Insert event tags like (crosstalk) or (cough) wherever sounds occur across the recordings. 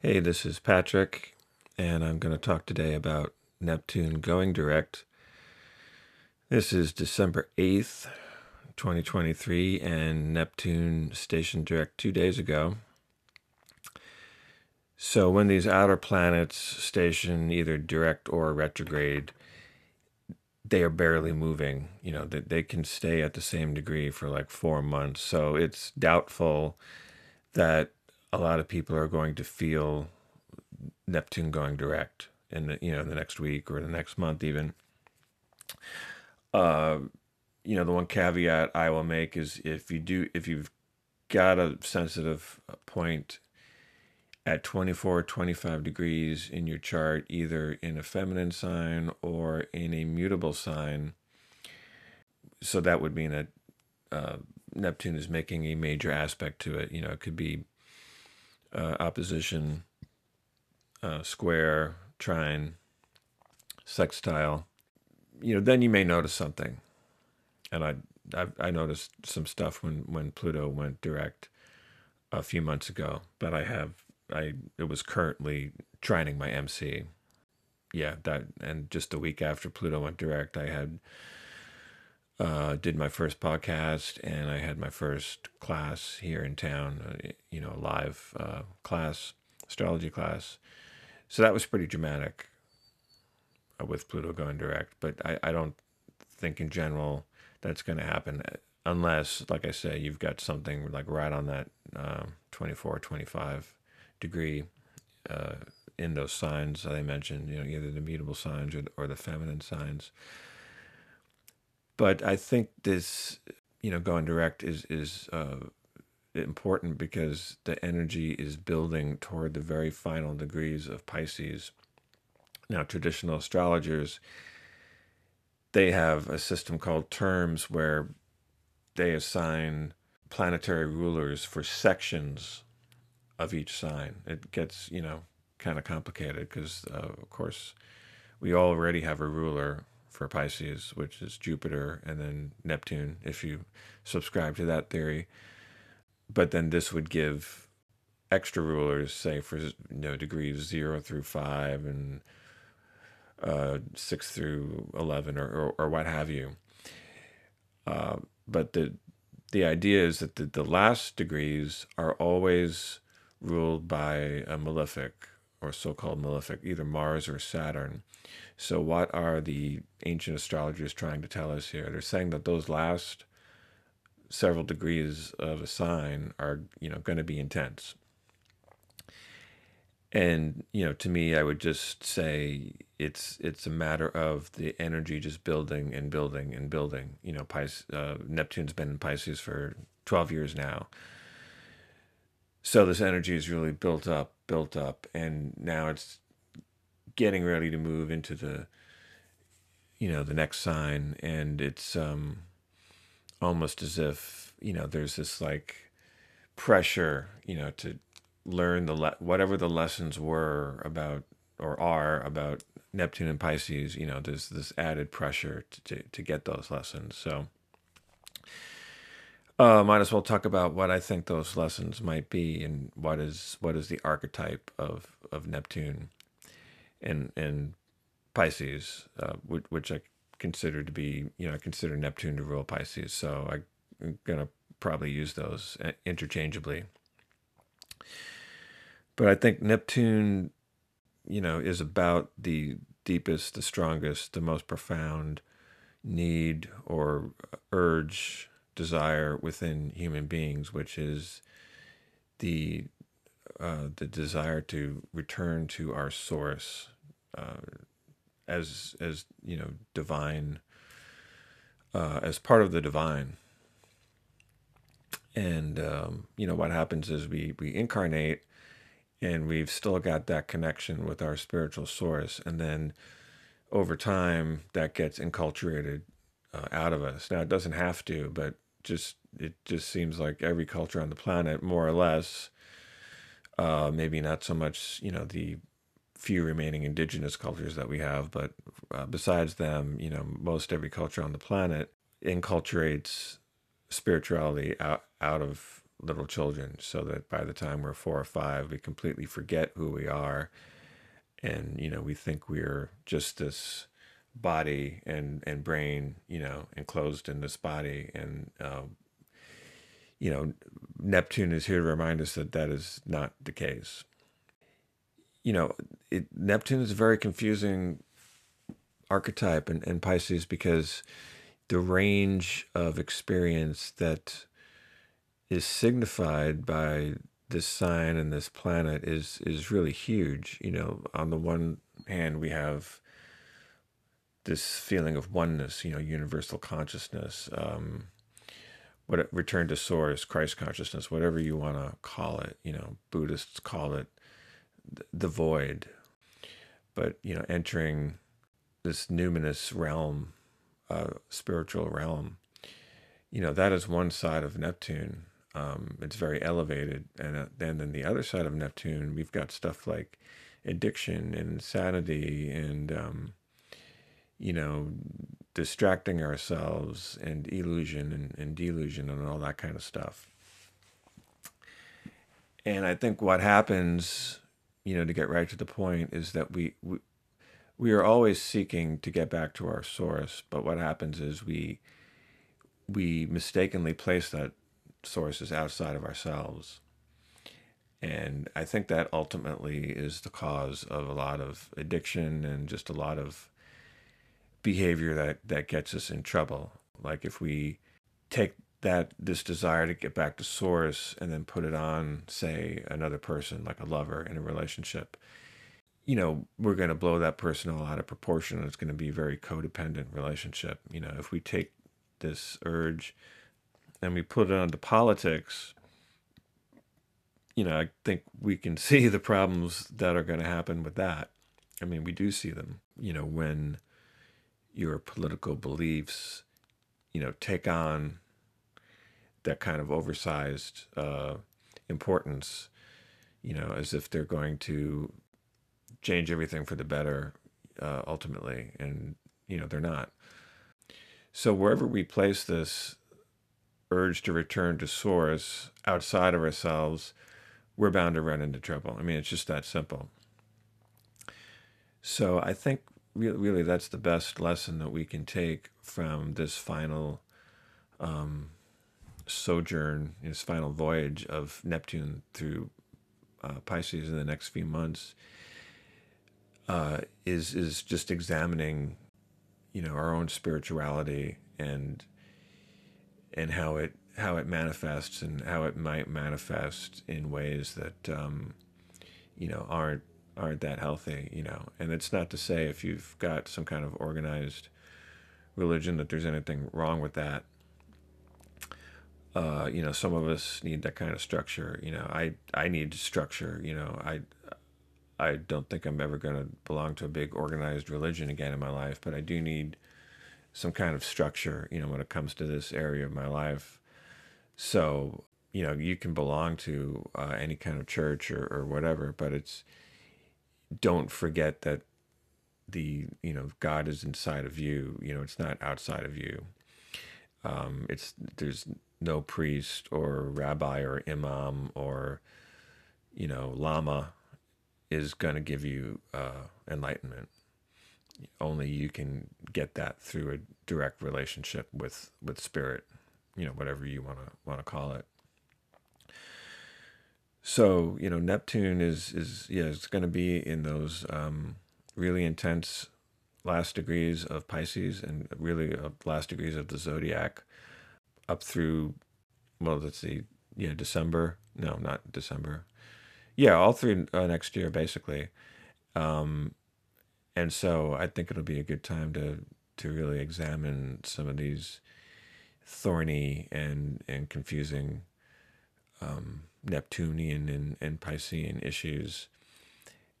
Hey, this is Patrick, and I'm going to talk today about Neptune going direct. This is December 8th, 2023, and Neptune stationed direct two days ago. So, when these outer planets station either direct or retrograde, they are barely moving. You know, they, they can stay at the same degree for like four months. So, it's doubtful that a lot of people are going to feel Neptune going direct in the you know the next week or the next month even. Uh, you know the one caveat I will make is if you do if you've got a sensitive point at 24 25 degrees in your chart either in a feminine sign or in a mutable sign so that would mean that uh, neptune is making a major aspect to it you know it could be uh, opposition, uh, square, trine, sextile, you know, then you may notice something. And I, I, I noticed some stuff when, when Pluto went direct a few months ago, but I have, I, it was currently trining my MC. Yeah, that, and just a week after Pluto went direct, I had, uh, did my first podcast and I had my first class here in town, uh, you know, live uh, class, astrology class. So that was pretty dramatic uh, with Pluto going direct. But I, I don't think in general that's going to happen uh, unless, like I say, you've got something like right on that um, 24, 25 degree uh, in those signs that I mentioned, you know, either the mutable signs or, or the feminine signs. But I think this, you know, going direct is is uh, important because the energy is building toward the very final degrees of Pisces. Now, traditional astrologers, they have a system called terms where they assign planetary rulers for sections of each sign. It gets, you know, kind of complicated because, uh, of course, we already have a ruler for Pisces, which is Jupiter and then Neptune, if you subscribe to that theory. But then this would give extra rulers, say for you know degrees zero through five and uh, six through eleven, or, or, or what have you. Uh, but the the idea is that the, the last degrees are always ruled by a malefic or so-called malefic, either Mars or Saturn. So, what are the ancient astrologers trying to tell us here? They're saying that those last several degrees of a sign are, you know, going to be intense. And you know, to me, I would just say it's it's a matter of the energy just building and building and building. You know, Pis- uh, Neptune's been in Pisces for twelve years now, so this energy is really built up, built up, and now it's getting ready to move into the you know the next sign. And it's um almost as if you know there's this like pressure you know to learn the le- whatever the lessons were about or are about Neptune and Pisces you know there's this added pressure to to, to get those lessons. So uh, might as well talk about what I think those lessons might be and what is what is the archetype of of Neptune and and Pisces, uh, which, which, I consider to be, you know, I consider Neptune to rule Pisces. So I'm gonna probably use those uh, interchangeably. But I think Neptune, you know, is about the deepest, the strongest, the most profound need or urge, desire within human beings, which is the uh, the desire to return to our source uh, as as you know divine uh, as part of the divine. And um, you know what happens is we we incarnate and we've still got that connection with our spiritual source. And then over time that gets enculturated uh, out of us. Now it doesn't have to but just it just seems like every culture on the planet more or less uh, maybe not so much, you know, the few remaining indigenous cultures that we have, but uh, besides them, you know, most every culture on the planet inculturates spirituality out, out of little children, so that by the time we're four or five, we completely forget who we are, and you know we think we're just this body and and brain, you know, enclosed in this body, and uh, you know Neptune is here to remind us that that is not the case. You know, it, Neptune is a very confusing archetype in, in Pisces because the range of experience that is signified by this sign and this planet is is really huge. You know, on the one hand, we have this feeling of oneness, you know, universal consciousness, um, what return to source, Christ consciousness, whatever you want to call it. You know, Buddhists call it the void, but you know, entering this numinous realm, uh, spiritual realm, you know, that is one side of Neptune. Um, it's very elevated, and uh, then on the other side of Neptune, we've got stuff like addiction and insanity and um, you know distracting ourselves and illusion and, and delusion and all that kind of stuff. And I think what happens, you know, to get right to the point, is that we, we we are always seeking to get back to our source, but what happens is we we mistakenly place that source as outside of ourselves. And I think that ultimately is the cause of a lot of addiction and just a lot of behavior that, that gets us in trouble. Like if we take that this desire to get back to source and then put it on, say, another person, like a lover in a relationship, you know, we're going to blow that person all out of proportion. It's going to be a very codependent relationship. You know, if we take this urge and we put it onto politics, you know, I think we can (laughs) see the problems that are going to happen with that. I mean, we do see them, you know, when your political beliefs, you know, take on that kind of oversized uh, importance, you know, as if they're going to change everything for the better uh, ultimately, and you know they're not. So wherever we place this urge to return to source outside of ourselves, we're bound to run into trouble. I mean, it's just that simple. So I think really, really that's the best lesson that we can take from this final um, sojourn, this final voyage of Neptune through uh, Pisces in the next few months uh, is is just examining, you know, our own spirituality and and how it how it manifests and how it might manifest in ways that um, you know aren't aren't that healthy, you know. And it's not to say if you've got some kind of organized religion that there's anything wrong with that. Uh, you know, some of us need that kind of structure. You know, I I need structure. You know, I I don't think I'm ever going to belong to a big organized religion again in my life, but I do need some kind of structure, you know, when it comes to this area of my life. So, you know, you can belong to uh, any kind of church or, or whatever, but it's, don't forget that the, you know, God is inside of you, you know, it's not outside of you. Um, it's, there's no priest or rabbi or imam or, you know, lama is going to give you uh, enlightenment. Only you can get that through a direct relationship with with spirit, you know, whatever you want to want to call it. So you know, Neptune is is yeah, it's going to be in those um, really intense last degrees of Pisces and really uh, last degrees of the zodiac, up through well, let's see, yeah, December. No, not December yeah, all through uh, next year, basically. Um, and so I think it'll be a good time to to really examine some of these thorny and and confusing um, Neptunian and, and Piscean issues,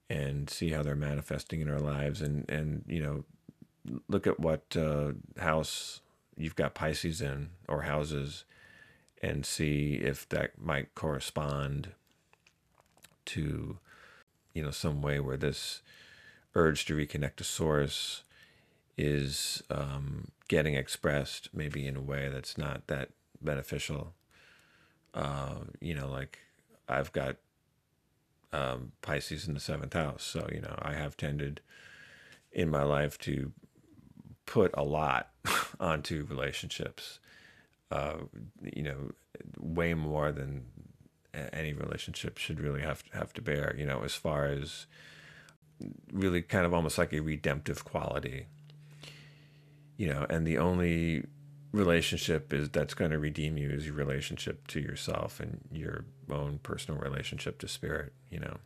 and see how they're manifesting in our lives, and and you know, look at what uh, house you've got Pisces in or houses, and see if that might correspond to, you know, some way where this urge to reconnect to source is um, getting expressed maybe in a way that's not that beneficial Uh, you know, like I've got um, Pisces in the seventh house, so you know I have tended in my life to put a lot (laughs) onto relationships. Uh, you know, way more than any relationship should really have to have to bear. You know, as far as really kind of almost like a redemptive quality. You know, and the only relationship is that's going to redeem you is your relationship to yourself and your own personal relationship to spirit. You know.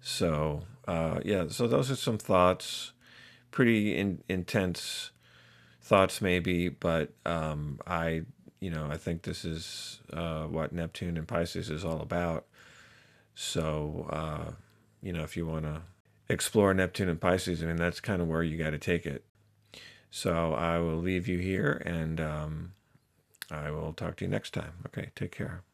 So uh, yeah, so those are some thoughts, pretty in, intense thoughts maybe, but um, I you know I think this is uh, what Neptune and Pisces is all about. So uh, you know if you want to explore Neptune and Pisces, I mean that's kind of where you got to take it. So I will leave you here, and um, I will talk to you next time. Okay, take care.